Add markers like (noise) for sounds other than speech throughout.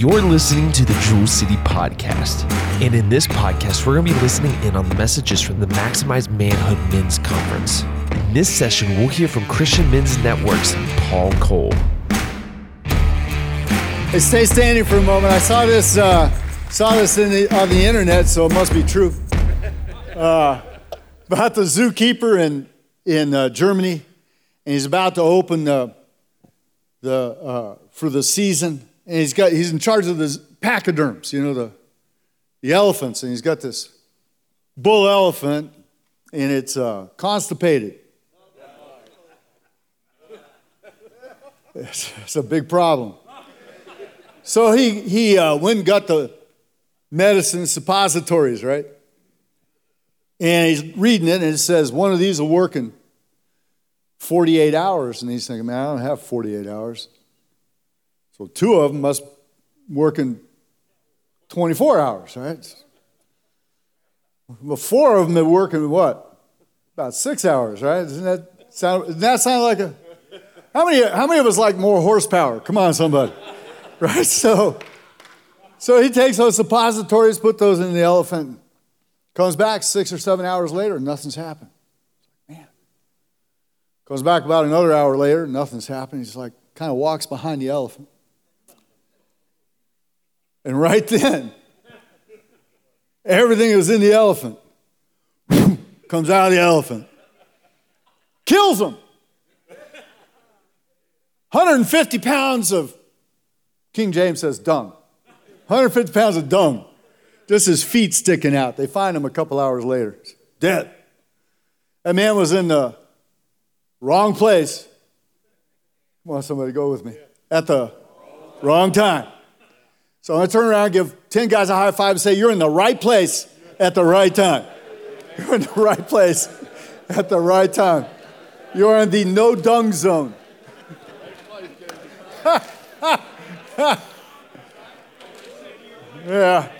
You're listening to the Jewel City Podcast. And in this podcast, we're going to be listening in on the messages from the Maximized Manhood Men's Conference. In this session, we'll hear from Christian Men's Network's Paul Cole. Hey, stay standing for a moment. I saw this, uh, saw this the, on the internet, so it must be true. Uh, about the zookeeper in in uh, Germany, and he's about to open the the uh, for the season, and he's got he's in charge of the pachyderms, you know the the elephants, and he's got this bull elephant, and it's uh, constipated. It's, it's a big problem. So he, he uh, went and got the medicine suppositories, right? And he's reading it, and it says one of these will work in 48 hours. And he's thinking, man, I don't have 48 hours. So two of them must work in 24 hours, right? Well, four of them are working what? About six hours, right? Doesn't that sound, doesn't that sound like a. How many, how many of us like more horsepower? Come on, somebody. (laughs) right? So, so he takes those suppositories, put those in the elephant, comes back six or seven hours later, nothing's happened. Man. Comes back about another hour later, nothing's happened. He's like, kind of walks behind the elephant. And right then, everything that was in the elephant (laughs) comes out of the elephant, kills him. 150 pounds of King James says dung. 150 pounds of dung. Just his feet sticking out. They find him a couple hours later. Dead. That man was in the wrong place. Come on, somebody go with me. At the wrong time. So to turn around give 10 guys a high five and say, You're in the right place at the right time. (laughs) You're in the right place at the right time. You're in the no dung zone. (laughs) yeah.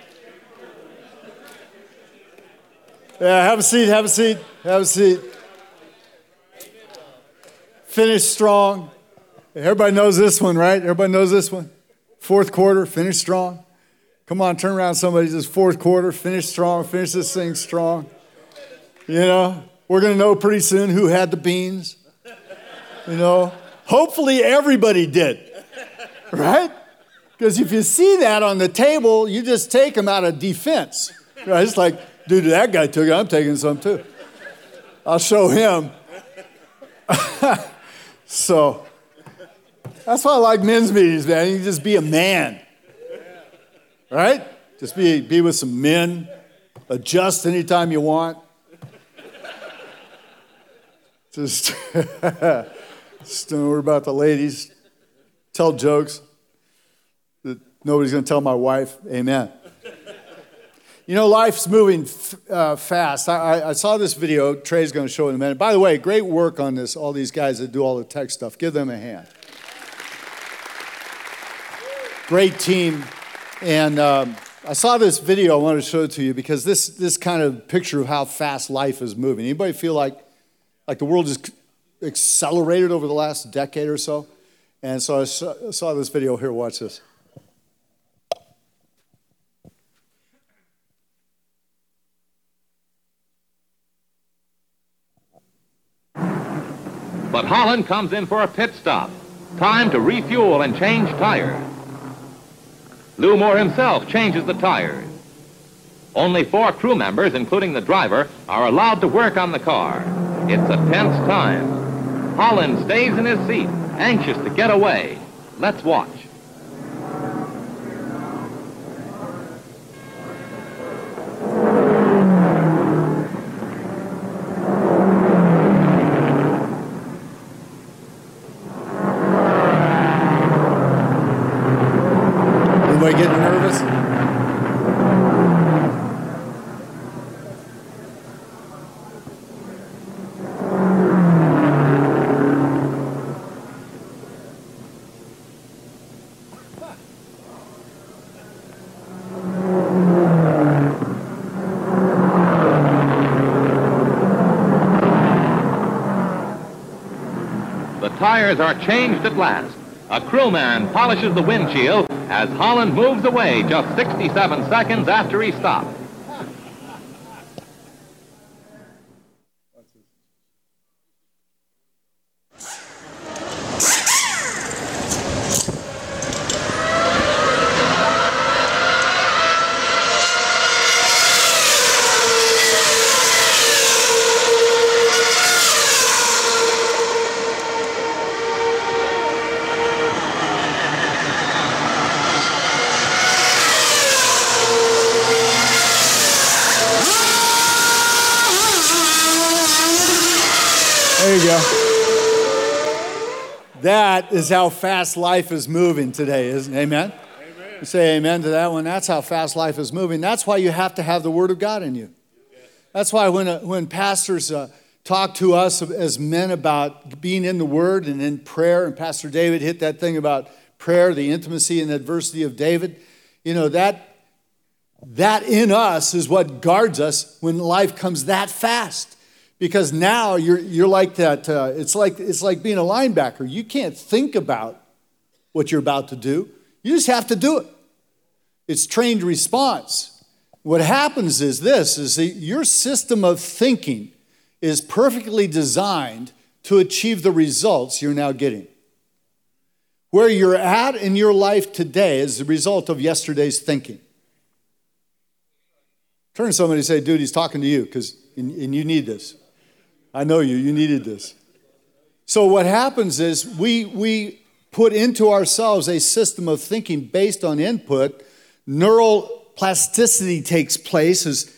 Yeah, have a seat, have a seat, have a seat. Finish strong. Everybody knows this one, right? Everybody knows this one. Fourth quarter, finish strong. Come on, turn around somebody says fourth quarter, finish strong, finish this thing strong. You know, we're going to know pretty soon who had the beans. You know, hopefully everybody did, right? Because if you see that on the table, you just take them out of defense. Right? It's like, dude, that guy took it, I'm taking some too. I'll show him. (laughs) so that's why I like men's meetings, man. You just be a man. Right? Just be, be with some men. Adjust anytime you want. Just, (laughs) just don't worry about the ladies. Tell jokes. That nobody's going to tell my wife, Amen. You know, life's moving uh, fast. I, I, saw this video. Trey's going to show it in a minute. By the way, great work on this. All these guys that do all the tech stuff. Give them a hand. Great team. And um, I saw this video. I wanted to show it to you because this this kind of picture of how fast life is moving. Anybody feel like like the world just accelerated over the last decade or so? And so I saw, saw this video here. Watch this. But Holland comes in for a pit stop. Time to refuel and change tires. Lou Moore himself changes the tires. Only four crew members, including the driver, are allowed to work on the car. It's a tense time. Holland stays in his seat, anxious to get away. Let's watch. Anybody getting nervous? The tires are changed at last. A crewman polishes the windshield as Holland moves away just 67 seconds after he stopped. There you go. That is how fast life is moving today, isn't it? Amen? amen? Say amen to that one. That's how fast life is moving. That's why you have to have the Word of God in you. That's why when, uh, when pastors uh, talk to us as men about being in the Word and in prayer, and Pastor David hit that thing about prayer, the intimacy and adversity of David, you know, that, that in us is what guards us when life comes that fast because now you're, you're like that uh, it's like it's like being a linebacker. You can't think about what you're about to do. You just have to do it. It's trained response. What happens is this is that your system of thinking is perfectly designed to achieve the results you're now getting. Where you're at in your life today is the result of yesterday's thinking. Turn to somebody and say dude he's talking to you because and, and you need this I know you, you needed this. So, what happens is we, we put into ourselves a system of thinking based on input. Neural plasticity takes place as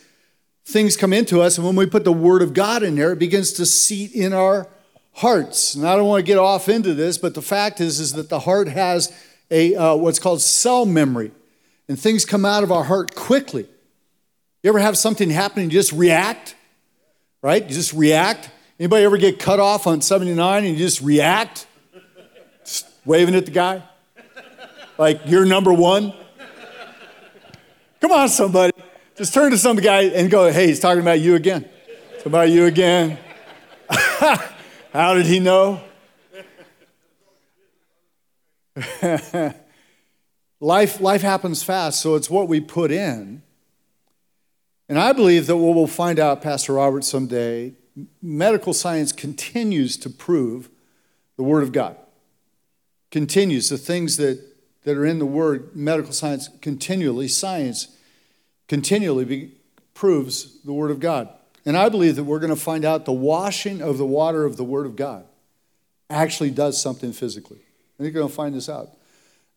things come into us, and when we put the Word of God in there, it begins to seat in our hearts. And I don't want to get off into this, but the fact is, is that the heart has a uh, what's called cell memory, and things come out of our heart quickly. You ever have something happen and you just react? Right? You just react. Anybody ever get cut off on 79 and you just react? Just waving at the guy? Like you're number one? Come on, somebody. Just turn to some guy and go, hey, he's talking about you again. It's about you again. (laughs) How did he know? (laughs) life, life happens fast, so it's what we put in and I believe that what we'll find out, Pastor Robert, someday, medical science continues to prove the Word of God. Continues. The things that, that are in the Word, medical science continually, science continually be, proves the Word of God. And I believe that we're going to find out the washing of the water of the Word of God actually does something physically. Think you're going to find this out.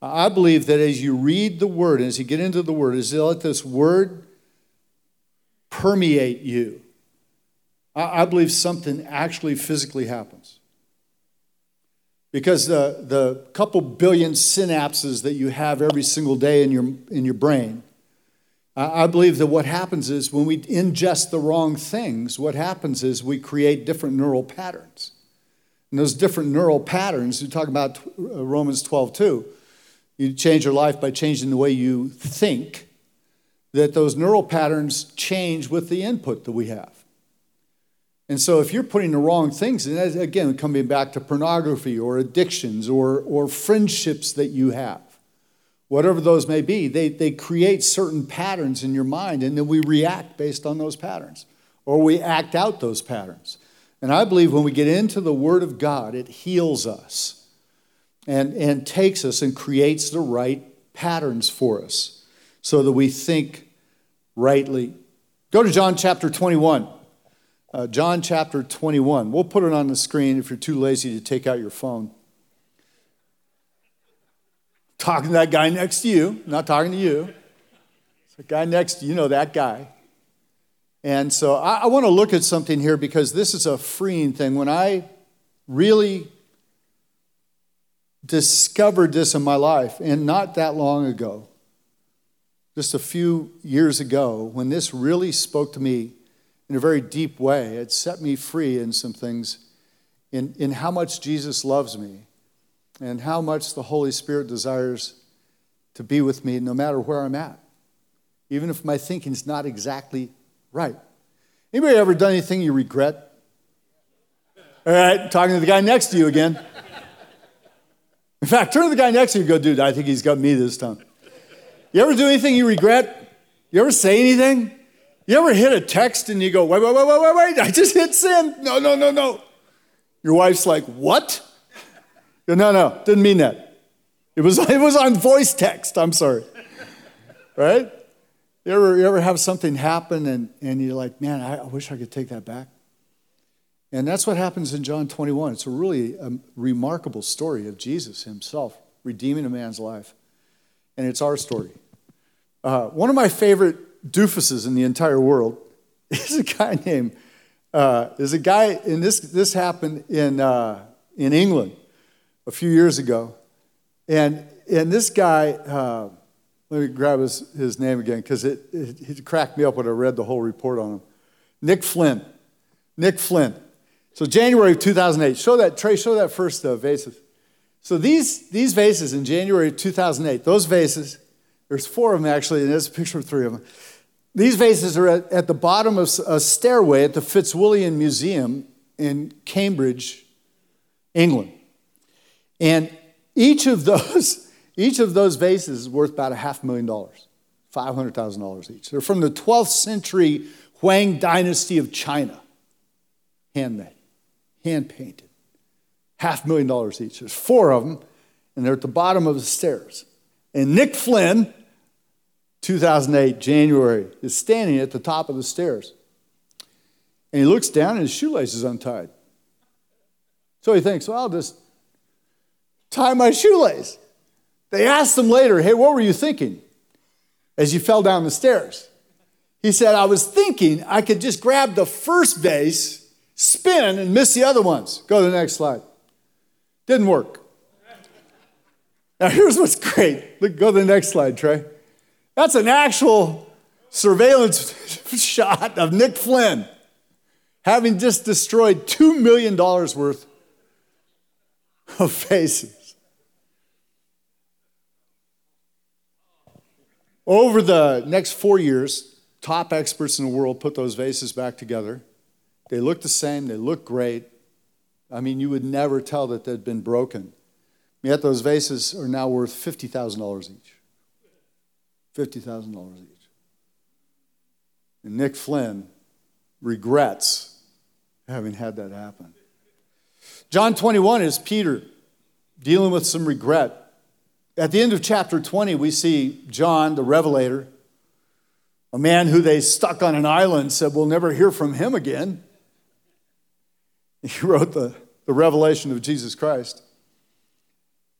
I believe that as you read the Word, as you get into the Word, as you let this Word permeate you, I, I believe something actually physically happens. Because the, the couple billion synapses that you have every single day in your, in your brain, I believe that what happens is when we ingest the wrong things, what happens is we create different neural patterns. And those different neural patterns, we talk about uh, Romans 12 too. You change your life by changing the way you think that those neural patterns change with the input that we have. And so if you're putting the wrong things, and again, coming back to pornography or addictions or, or friendships that you have, whatever those may be, they, they create certain patterns in your mind, and then we react based on those patterns, or we act out those patterns. And I believe when we get into the Word of God, it heals us and, and takes us and creates the right patterns for us so that we think rightly. Go to John chapter 21. Uh, John chapter 21. We'll put it on the screen if you're too lazy to take out your phone. Talking to that guy next to you, not talking to you. The guy next to you, know that guy. And so I, I want to look at something here because this is a freeing thing. When I really discovered this in my life, and not that long ago, just a few years ago when this really spoke to me in a very deep way. It set me free in some things, in, in how much Jesus loves me and how much the Holy Spirit desires to be with me no matter where I'm at, even if my thinking's not exactly right. Anybody ever done anything you regret? All right, talking to the guy next to you again. In fact, turn to the guy next to you and go, dude, I think he's got me this time. You ever do anything you regret? You ever say anything? You ever hit a text and you go, wait, wait, wait, wait, wait, wait, I just hit send. No, no, no, no. Your wife's like, what? Go, no, no, didn't mean that. It was, (laughs) it was on voice text. I'm sorry. Right? You ever, you ever have something happen and, and you're like, man, I, I wish I could take that back? And that's what happens in John 21. It's a really um, remarkable story of Jesus himself redeeming a man's life. And it's our story. Uh, one of my favorite doofuses in the entire world (laughs) is a guy named, uh, is a guy, and this, this happened in, uh, in England a few years ago. And, and this guy, uh, let me grab his, his name again because it, it, it cracked me up when I read the whole report on him. Nick Flynn. Nick Flynn. So January of 2008, show that, Trey, show that first uh, vases. So these, these vases in January of 2008, those vases, there's four of them actually, and there's a picture of three of them. These vases are at, at the bottom of a stairway at the Fitzwilliam Museum in Cambridge, England. And each of (laughs) those, each of those vases is worth about a half million dollars, $500,000 each. They're from the 12th century Huang dynasty of China, handmade hand painted. Half million dollars each. There's four of them, and they're at the bottom of the stairs. And Nick Flynn, 2008, January, is standing at the top of the stairs. And he looks down and his shoelace is untied. So he thinks, well, I'll just tie my shoelace. They asked him later, hey, what were you thinking as you fell down the stairs? He said, I was thinking I could just grab the first base, spin and miss the other ones. Go to the next slide. Didn't work. Now, here's what's great. Look, go to the next slide, Trey. That's an actual surveillance (laughs) shot of Nick Flynn having just destroyed $2 million worth of faces. Over the next four years, top experts in the world put those vases back together. They look the same, they look great. I mean, you would never tell that they'd been broken. Yet those vases are now worth $50,000 each. $50,000 each. And Nick Flynn regrets having had that happen. John 21 is Peter dealing with some regret. At the end of chapter 20, we see John, the revelator, a man who they stuck on an island, said, We'll never hear from him again. (laughs) He wrote the, the revelation of Jesus Christ.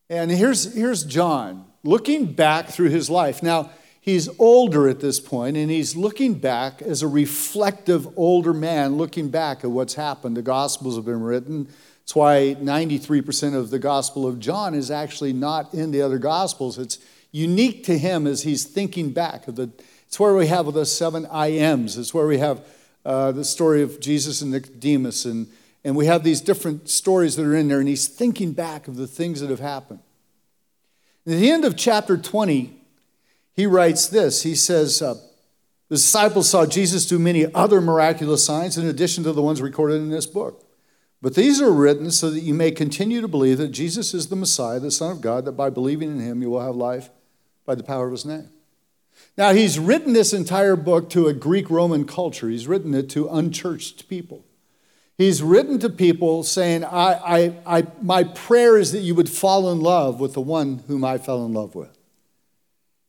And here's, here's John looking back through his life. Now, he's older at this point, and he's looking back as a reflective older man, looking back at what's happened. The Gospels have been written. That's why 93% of the Gospel of John is actually not in the other Gospels. It's unique to him as he's thinking back. Of the, it's where we have the seven I ams. It's where we have uh, the story of Jesus and Nicodemus and and we have these different stories that are in there, and he's thinking back of the things that have happened. At the end of chapter 20, he writes this He says, uh, The disciples saw Jesus do many other miraculous signs in addition to the ones recorded in this book. But these are written so that you may continue to believe that Jesus is the Messiah, the Son of God, that by believing in him you will have life by the power of his name. Now, he's written this entire book to a Greek Roman culture, he's written it to unchurched people. He's written to people saying, I, I, I, My prayer is that you would fall in love with the one whom I fell in love with.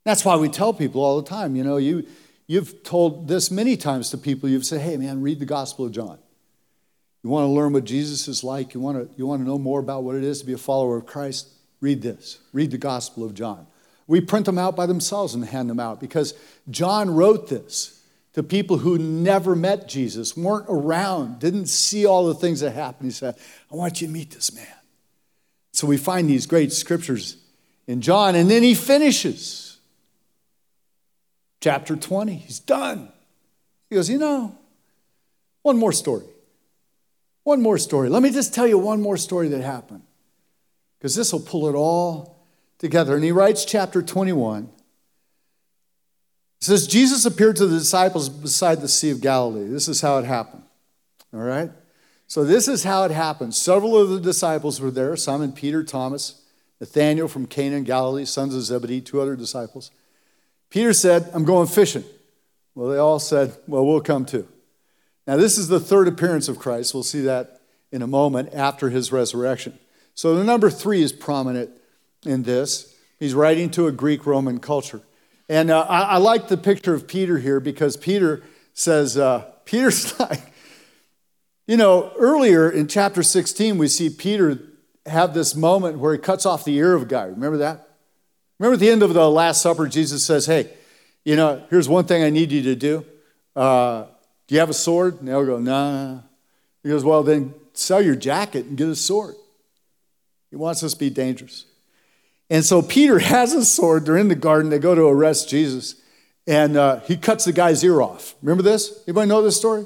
That's why we tell people all the time, you know, you, you've told this many times to people. You've said, Hey, man, read the Gospel of John. You want to learn what Jesus is like? You want to, you want to know more about what it is to be a follower of Christ? Read this. Read the Gospel of John. We print them out by themselves and hand them out because John wrote this to people who never met Jesus, weren't around, didn't see all the things that happened. He said, I want you to meet this man. So we find these great scriptures in John, and then he finishes chapter 20. He's done. He goes, You know, one more story. One more story. Let me just tell you one more story that happened because this will pull it all together. And he writes chapter 21 it says, Jesus appeared to the disciples beside the Sea of Galilee. This is how it happened. All right? So, this is how it happened. Several of the disciples were there Simon Peter, Thomas, Nathanael from Cana, Galilee, sons of Zebedee, two other disciples. Peter said, I'm going fishing. Well, they all said, Well, we'll come too. Now, this is the third appearance of Christ. We'll see that in a moment after his resurrection. So, the number three is prominent in this. He's writing to a Greek Roman culture. And uh, I, I, like the picture of Peter here because Peter says, uh, (laughs) Peter's like, you know, earlier in chapter 16, we see Peter have this moment where he cuts off the ear of a guy. Remember that? Remember at the end of the Last Supper, Jesus says, Hey, you know, here's one thing I need you to do. Uh, do you have a sword? And they'll go, Nah. He goes, Well, then sell your jacket and get a sword. He wants us to be dangerous. And so Peter (laughs) has a sword. They're in the garden. They go to arrest Jesus. And uh, he cuts the guy's ear off. Remember this? Anybody know this story?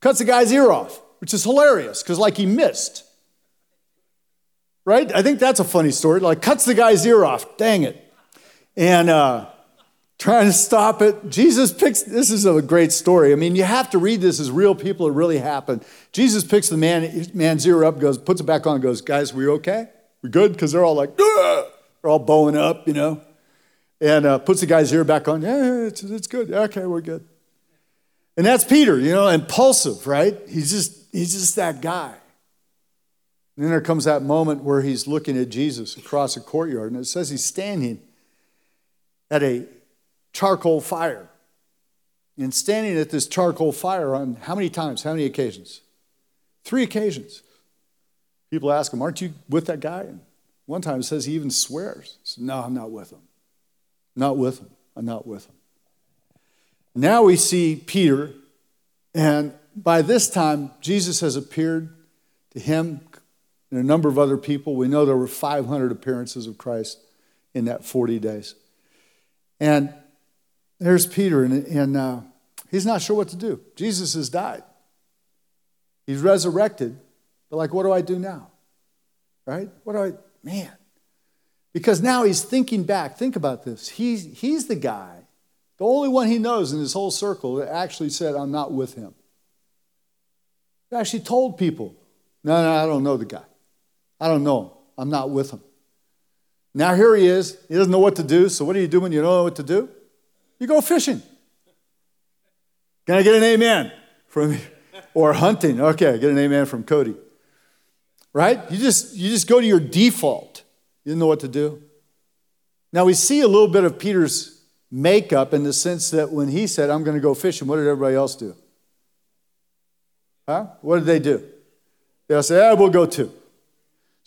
Cuts the guy's ear off, which is hilarious because, like, he missed. Right? I think that's a funny story. Like, cuts the guy's ear off. Dang it. And uh, trying to stop it. Jesus picks, this is a great story. I mean, you have to read this as real people. It really happened. Jesus picks the man, man's ear up, goes, puts it back on, goes, guys, we okay? We good? Because they're all like, Ugh! they're all bowing up, you know. And uh, puts the guy's ear back on. Yeah, it's, it's good. Okay, we're good. And that's Peter, you know, impulsive, right? He's just, he's just that guy. And then there comes that moment where he's looking at Jesus across a courtyard, and it says he's standing at a charcoal fire. And standing at this charcoal fire on how many times? How many occasions? Three occasions. People ask him, Aren't you with that guy? And one time it says he even swears. He says, no, I'm not with him. Not with him. I'm not with him. Now we see Peter, and by this time, Jesus has appeared to him and a number of other people. We know there were 500 appearances of Christ in that 40 days. And there's Peter, and, and uh, he's not sure what to do. Jesus has died, he's resurrected, but like, what do I do now? Right? What do I, man? Because now he's thinking back. Think about this. He's, he's the guy, the only one he knows in his whole circle that actually said, I'm not with him. He actually told people, No, no, I don't know the guy. I don't know. I'm not with him. Now here he is. He doesn't know what to do. So what do you do when you don't know what to do? You go fishing. Can I get an amen from? (laughs) Or hunting. Okay, get an amen from Cody. Right? You just you just go to your default. You didn't know what to do. Now we see a little bit of Peter's makeup in the sense that when he said, I'm going to go fishing, what did everybody else do? Huh? What did they do? They all say, Yeah, we'll go too.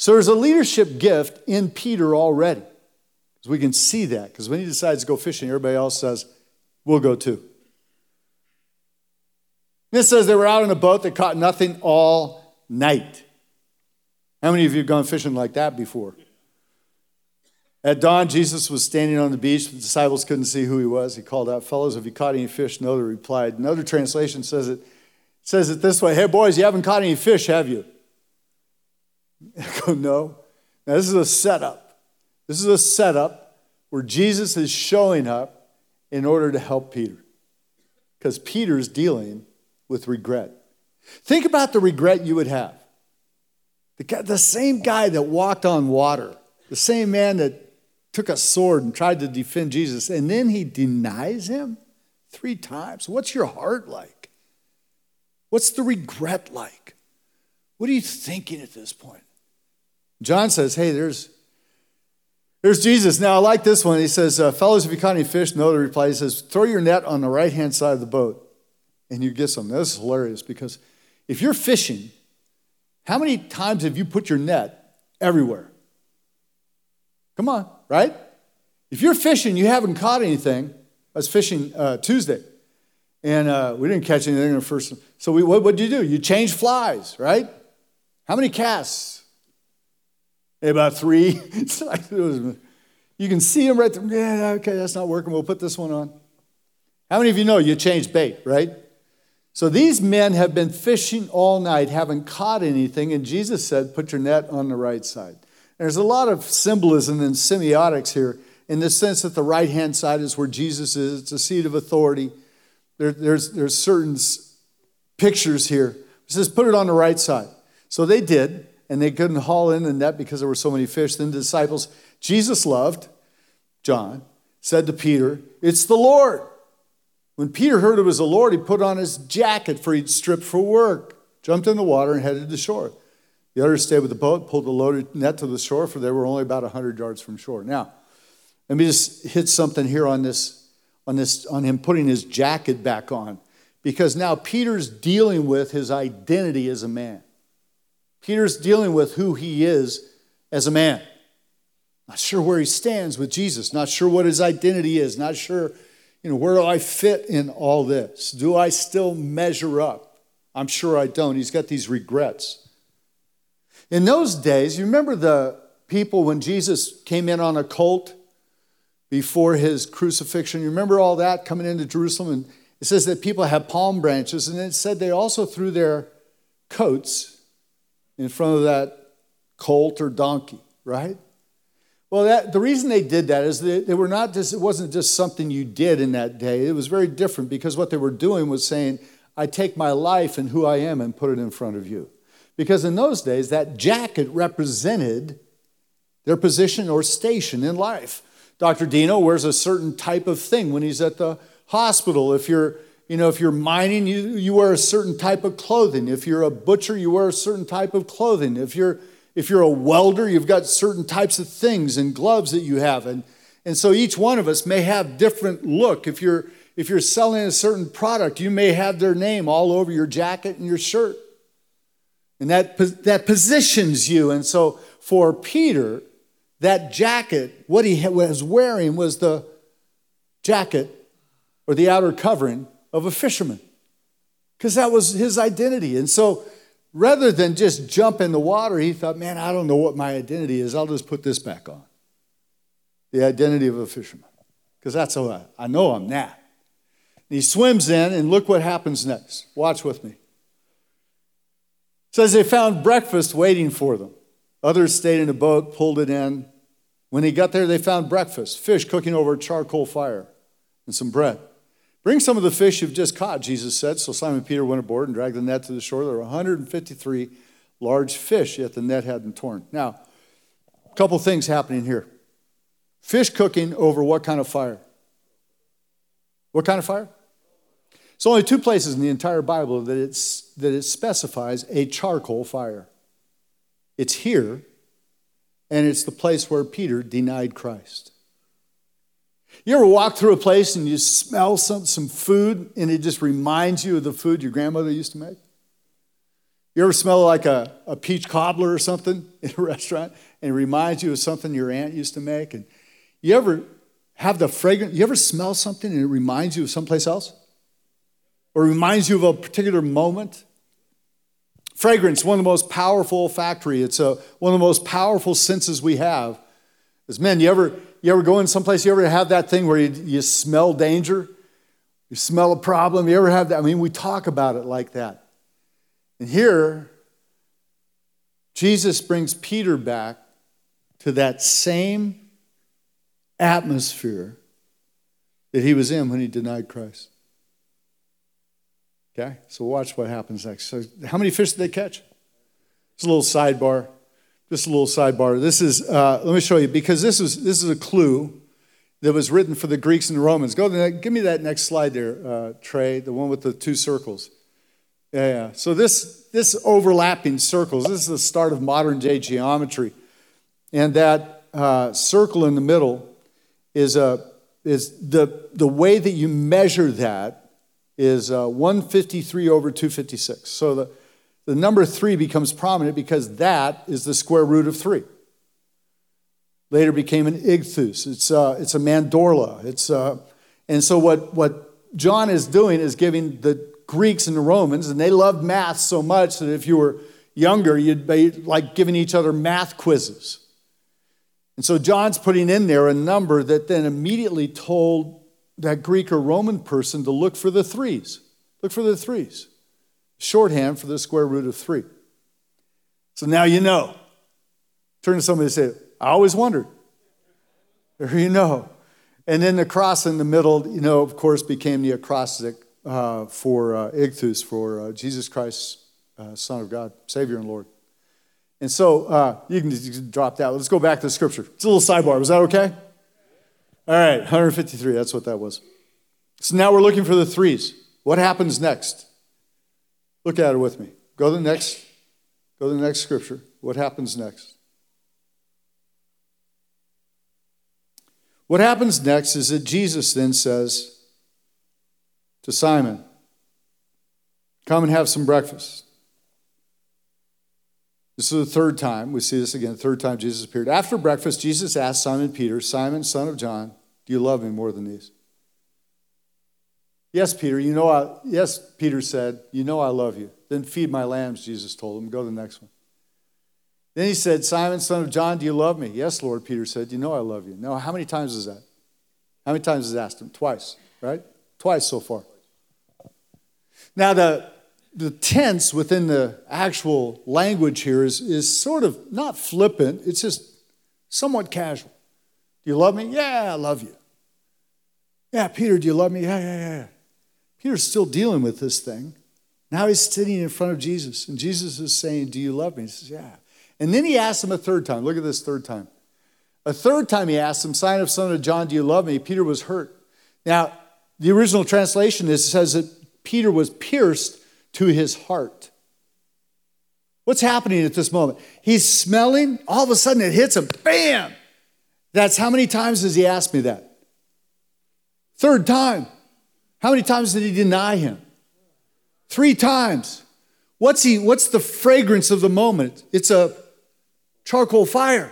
So there's a leadership gift in Peter already. Because we can see that. Because when he decides to go fishing, everybody else says, We'll go too. This says they were out in a boat that caught nothing all night. How many of you have gone fishing like that before? At dawn, Jesus was standing on the beach. The disciples couldn't see who he was. He called out, Fellows, have you caught any fish? No, they replied. Another translation says it, says it this way Hey, boys, you haven't caught any fish, have you? I (laughs) go, No. Now, this is a setup. This is a setup where Jesus is showing up in order to help Peter. Because Peter's dealing with regret. Think about the regret you would have. The, guy, the same guy that walked on water, the same man that took a sword and tried to defend Jesus, and then he denies him three times. What's your heart like? What's the regret like? What are you thinking at this point? John says, Hey, there's there's Jesus. Now, I like this one. He says, uh, Fellows, if you caught any fish, no, the reply. He says, Throw your net on the right hand side of the boat and you get some. This is hilarious because if you're fishing, how many times have you put your net everywhere? Come on, right? If you're fishing, you haven't caught anything. I was fishing uh, Tuesday, and uh, we didn't catch anything in the first. So we, what did you do? You change flies, right? How many casts? About three. (laughs) you can see them right there. Yeah, okay, that's not working. We'll put this one on. How many of you know you changed bait, right? So these men have been fishing all night, haven't caught anything, and Jesus said, Put your net on the right side. There's a lot of symbolism and semiotics here in the sense that the right hand side is where Jesus is, it's a seat of authority. There, there's, there's certain pictures here. It says, Put it on the right side. So they did. And they couldn't haul in the net because there were so many fish. Then the disciples, Jesus loved, John, said to Peter, It's the Lord. When Peter heard it was the Lord, he put on his jacket for he'd stripped for work, jumped in the water, and headed to shore. The others stayed with the boat, pulled the loaded net to the shore, for they were only about 100 yards from shore. Now, let me just hit something here on this, on this, on him putting his jacket back on, because now Peter's dealing with his identity as a man. Peter's dealing with who he is as a man. Not sure where he stands with Jesus, not sure what his identity is, not sure, you know, where do I fit in all this? Do I still measure up? I'm sure I don't. He's got these regrets. In those days, you remember the people when Jesus came in on a colt before his crucifixion? You remember all that coming into Jerusalem? And it says that people had palm branches, and it said they also threw their coats in front of that colt or donkey, right? Well, that, the reason they did that is that they were not just, it wasn't just something you did in that day. It was very different because what they were doing was saying, I take my life and who I am and put it in front of you. Because in those days, that jacket represented their position or station in life. Dr. Dino wears a certain type of thing when he's at the hospital. If you're, you know, if you're mining, you, you wear a certain type of clothing. If you're a butcher, you wear a certain type of clothing. If you're if you're a welder, you've got certain types of things and gloves that you have. And, and so each one of us may have different look. If you're if you're selling a certain product, you may have their name all over your jacket and your shirt. And that, that positions you. And so for Peter, that jacket, what he was wearing was the jacket or the outer covering of a fisherman, because that was his identity. And so rather than just jump in the water, he thought, man, I don't know what my identity is. I'll just put this back on the identity of a fisherman, because that's how I, I know I'm that. And he swims in, and look what happens next. Watch with me says they found breakfast waiting for them. Others stayed in a boat, pulled it in. When he got there, they found breakfast fish cooking over a charcoal fire and some bread. Bring some of the fish you've just caught, Jesus said. So Simon Peter went aboard and dragged the net to the shore. There were 153 large fish, yet the net hadn't torn. Now, a couple things happening here. Fish cooking over what kind of fire? What kind of fire? It's only two places in the entire Bible that, it's, that it specifies a charcoal fire. It's here, and it's the place where Peter denied Christ. You ever walk through a place and you smell some, some food and it just reminds you of the food your grandmother used to make? You ever smell like a, a peach cobbler or something (laughs) in a restaurant and it reminds you of something your aunt used to make? And you ever have the fragrance, you ever smell something and it reminds you of someplace else? or reminds you of a particular moment. Fragrance, one of the most powerful olfactory. It's a, one of the most powerful senses we have. As men, you ever, you ever go in someplace, you ever have that thing where you, you smell danger? You smell a problem? You ever have that? I mean, we talk about it like that. And here, Jesus brings Peter back to that same atmosphere that he was in when he denied Christ. Okay, so watch what happens next. So, how many fish did they catch? It's a little sidebar. Just a little sidebar. This is, uh, let me show you, because this is, this is a clue that was written for the Greeks and the Romans. Go to the, give me that next slide there, uh, Trey, the one with the two circles. Yeah, yeah. So this, this overlapping circles, this is the start of modern day geometry. And that uh, circle in the middle is, a, is the, the way that you measure that is uh, 153 over 256. So the, the number three becomes prominent because that is the square root of three. Later became an ichthus. It's, uh, it's a mandorla. It's, uh, and so what, what John is doing is giving the Greeks and the Romans, and they loved math so much that if you were younger, you'd be like giving each other math quizzes. And so John's putting in there a number that then immediately told that Greek or Roman person to look for the threes. Look for the threes. Shorthand for the square root of three. So now you know. Turn to somebody and say, I always wondered. There you know. And then the cross in the middle, you know, of course, became the acrostic uh, for uh, Ichthus, for uh, Jesus Christ, uh, Son of God, Savior and Lord. And so uh, you, can, you can drop that. Let's go back to the scripture. It's a little sidebar. Was that okay? All right, 153. That's what that was. So now we're looking for the threes. What happens next? Look at it with me. Go to the next. Go to the next scripture. What happens next? What happens next is that Jesus then says to Simon, Come and have some breakfast. This is the third time. We see this again, the third time Jesus appeared. After breakfast, Jesus asked Simon Peter, Simon, son of John, do you love me more than these? Yes, Peter, you know I, yes, Peter said, you know I love you. Then feed my lambs, Jesus told him. Go to the next one. Then he said, Simon, son of John, do you love me? Yes, Lord, Peter said, you know I love you. Now, how many times is that? How many times has asked him? Twice, right? Twice so far. Now, the, the tense within the actual language here is, is sort of not flippant, it's just somewhat casual. Do you love me? Yeah, I love you. Yeah, Peter, do you love me? Yeah, yeah, yeah. Peter's still dealing with this thing. Now he's sitting in front of Jesus, and Jesus is saying, Do you love me? He says, Yeah. And then he asks him a third time. Look at this third time. A third time he asked him, Simon son of John, do you love me? Peter was hurt. Now, the original translation is, says that Peter was pierced to his heart. What's happening at this moment? He's smelling, all of a sudden it hits him, bam! That's how many times has he asked me that? Third time. How many times did he deny him? Three times. What's he what's the fragrance of the moment? It's a charcoal fire.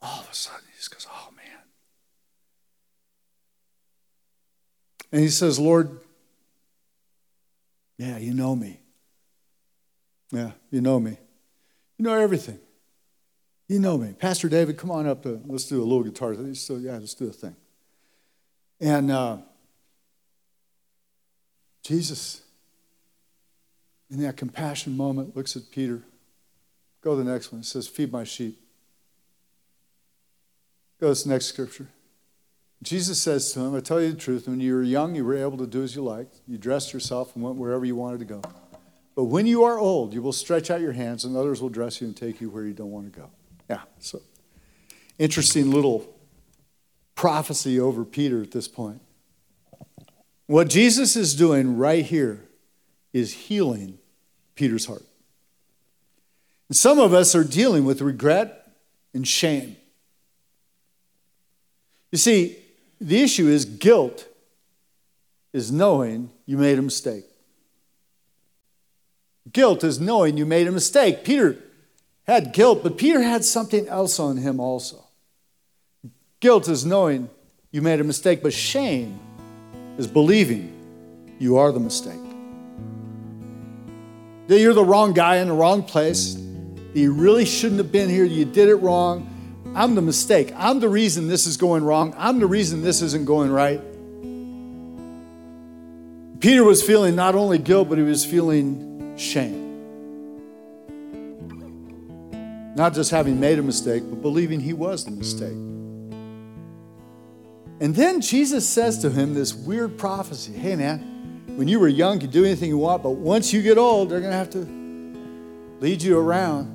All of a sudden he just goes, oh man. And he says, Lord, yeah, you know me. Yeah, you know me. You know everything. You know me. Pastor David, come on up. To, let's do a little guitar. So, yeah, let's do a thing. And uh, Jesus, in that compassion moment, looks at Peter. Go to the next one. It says, Feed my sheep. Go to next scripture. Jesus says to him, I tell you the truth, when you were young, you were able to do as you liked. You dressed yourself and went wherever you wanted to go. But when you are old, you will stretch out your hands, and others will dress you and take you where you don't want to go. Yeah, so interesting little prophecy over Peter at this point. What Jesus is doing right here is healing Peter's heart. And some of us are dealing with regret and shame. You see, the issue is guilt is knowing you made a mistake. Guilt is knowing you made a mistake. Peter had guilt, but Peter had something else on him also. Guilt is knowing you made a mistake, but shame is believing you are the mistake. That you're the wrong guy in the wrong place, that you really shouldn't have been here, you did it wrong, I'm the mistake. I'm the reason this is going wrong. I'm the reason this isn't going right. Peter was feeling not only guilt, but he was feeling shame. Not just having made a mistake, but believing he was the mistake. And then Jesus says to him this weird prophecy Hey, man, when you were young, you could do anything you want, but once you get old, they're going to have to lead you around.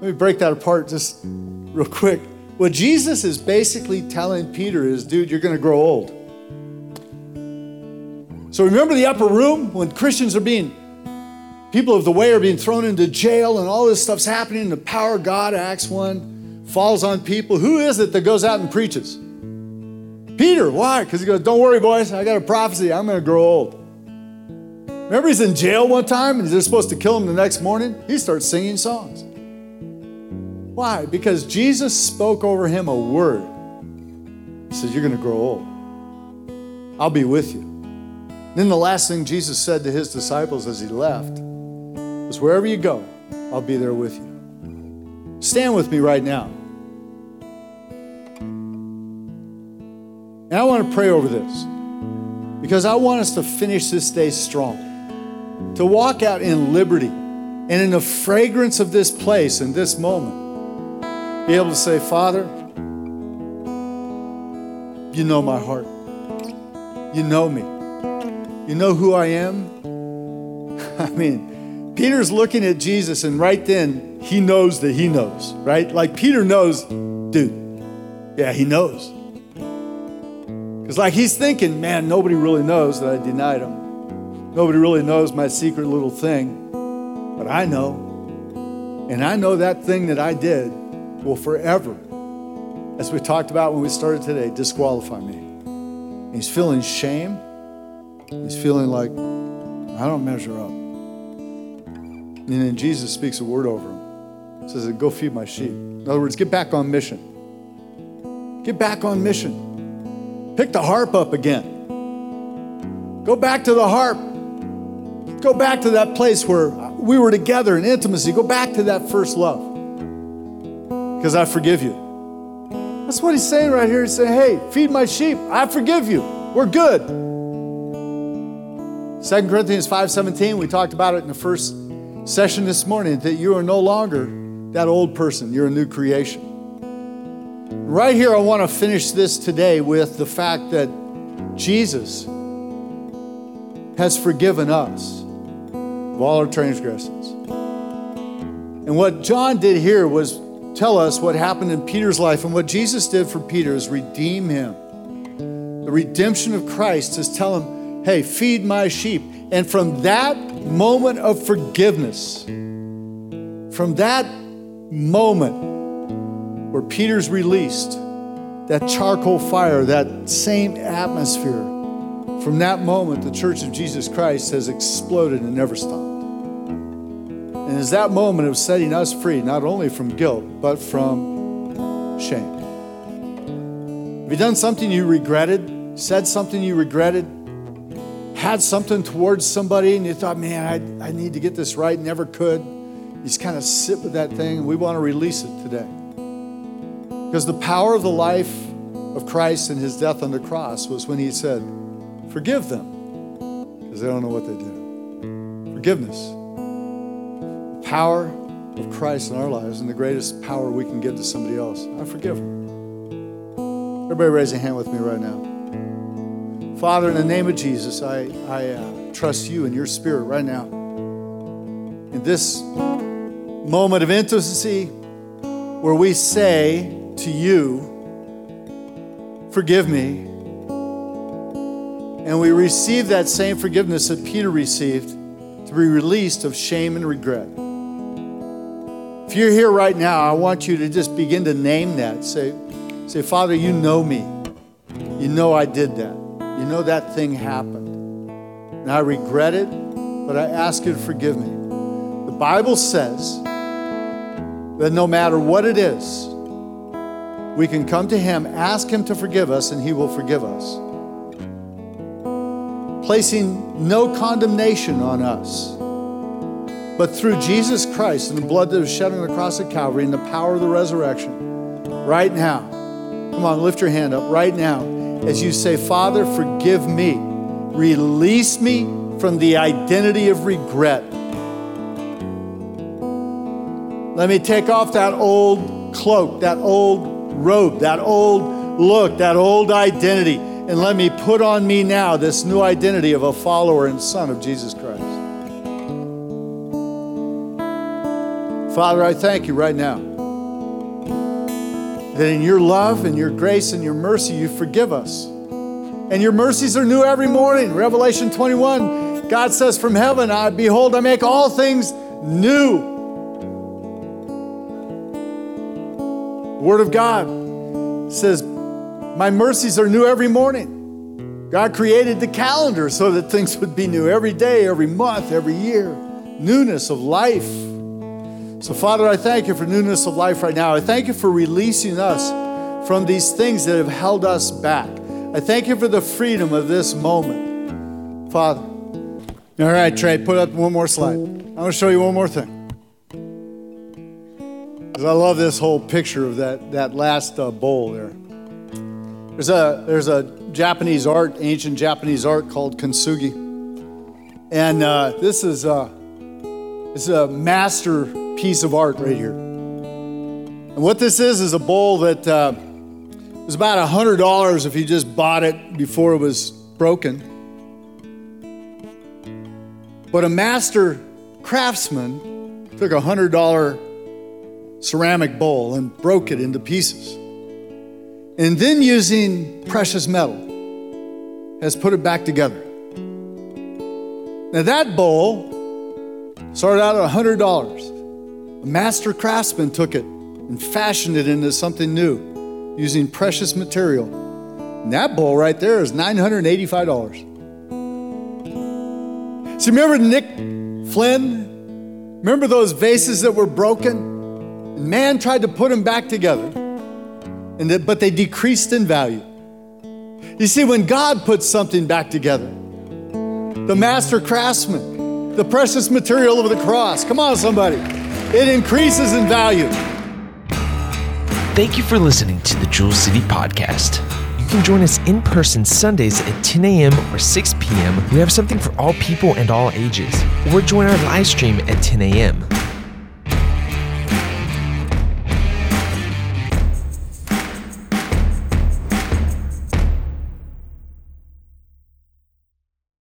Let me break that apart just real quick. What Jesus is basically telling Peter is, dude, you're going to grow old. So remember the upper room when Christians are being, people of the way are being thrown into jail and all this stuff's happening. The power of God, Acts 1, falls on people. Who is it that goes out and preaches? Peter. Why? Because he goes, don't worry, boys. I got a prophecy. I'm going to grow old. Remember he's in jail one time and they're supposed to kill him the next morning? He starts singing songs. Why? Because Jesus spoke over him a word. He says, You're going to grow old. I'll be with you. Then the last thing Jesus said to his disciples as he left was, Wherever you go, I'll be there with you. Stand with me right now. I want to pray over this because I want us to finish this day strong, to walk out in liberty and in the fragrance of this place in this moment be able to say, Father, you know my heart. You know me. You know who I am. (laughs) I mean, Peter's looking at Jesus, and right then he knows that he knows, right? Like Peter knows, dude, yeah, he knows. Because, like, he's thinking, man, nobody really knows that I denied him. Nobody really knows my secret little thing. But I know. And I know that thing that I did will forever, as we talked about when we started today, disqualify me. And he's feeling shame. He's feeling like, I don't measure up. And then Jesus speaks a word over him. He says, Go feed my sheep. In other words, get back on mission. Get back on mission. Pick the harp up again. Go back to the harp. Go back to that place where we were together in intimacy. Go back to that first love. Because I forgive you. That's what he's saying right here. He's saying, Hey, feed my sheep. I forgive you. We're good. 2 Corinthians 5:17, we talked about it in the first session this morning that you are no longer that old person, you're a new creation. Right here, I want to finish this today with the fact that Jesus has forgiven us of all our transgressions. And what John did here was tell us what happened in Peter's life, and what Jesus did for Peter is redeem him. The redemption of Christ is tell him, hey, feed my sheep. And from that moment of forgiveness, from that moment where Peter's released, that charcoal fire, that same atmosphere, from that moment, the Church of Jesus Christ has exploded and never stopped. And it's that moment of setting us free, not only from guilt, but from shame. Have you done something you regretted, said something you regretted, had something towards somebody and you thought, man, I, I need to get this right, never could. You just kind of sit with that thing, and we want to release it today. Because the power of the life of Christ and his death on the cross was when he said, Forgive them, because they don't know what they do. Forgiveness. The power of Christ in our lives and the greatest power we can give to somebody else. I forgive them. Everybody raise a hand with me right now. Father, in the name of Jesus, I, I uh, trust you and your spirit right now. In this moment of intimacy where we say to you, Forgive me. And we receive that same forgiveness that Peter received to be released of shame and regret. If you're here right now, I want you to just begin to name that. Say, say, Father, you know me. You know I did that. You know that thing happened. And I regret it, but I ask you to forgive me. The Bible says that no matter what it is, we can come to Him, ask Him to forgive us, and He will forgive us. Placing no condemnation on us. But through Jesus Christ and the blood that was shed on the cross of Calvary and the power of the resurrection, right now, come on, lift your hand up right now as you say, Father, forgive me. Release me from the identity of regret. Let me take off that old cloak, that old robe, that old look, that old identity, and let me put on me now this new identity of a follower and son of Jesus Christ. Father, I thank you right now that in your love and your grace and your mercy, you forgive us. And your mercies are new every morning. Revelation 21, God says, From heaven, I behold, I make all things new. Word of God says, My mercies are new every morning. God created the calendar so that things would be new every day, every month, every year. Newness of life. So, Father, I thank you for newness of life right now. I thank you for releasing us from these things that have held us back. I thank you for the freedom of this moment, Father. All right, Trey, put up one more slide. I'm going to show you one more thing. Because I love this whole picture of that, that last uh, bowl there. There's a, there's a Japanese art, ancient Japanese art called kintsugi. And uh, this is, uh, this is a master piece of art right here. And what this is is a bowl that uh, was about $100 if you just bought it before it was broken. But a master craftsman took a hundred dollar ceramic bowl and broke it into pieces. And then using precious metal has put it back together. Now that bowl started out at $100. A master craftsman took it and fashioned it into something new using precious material. And that bowl right there is $985. See, remember Nick Flynn? Remember those vases that were broken? Man tried to put them back together, and but they decreased in value. You see, when God puts something back together, the master craftsman, the precious material of the cross, come on, somebody, it increases in value. Thank you for listening to the Jewel City Podcast. You can join us in person Sundays at 10 a.m. or 6 p.m. We have something for all people and all ages. Or join our live stream at 10 a.m.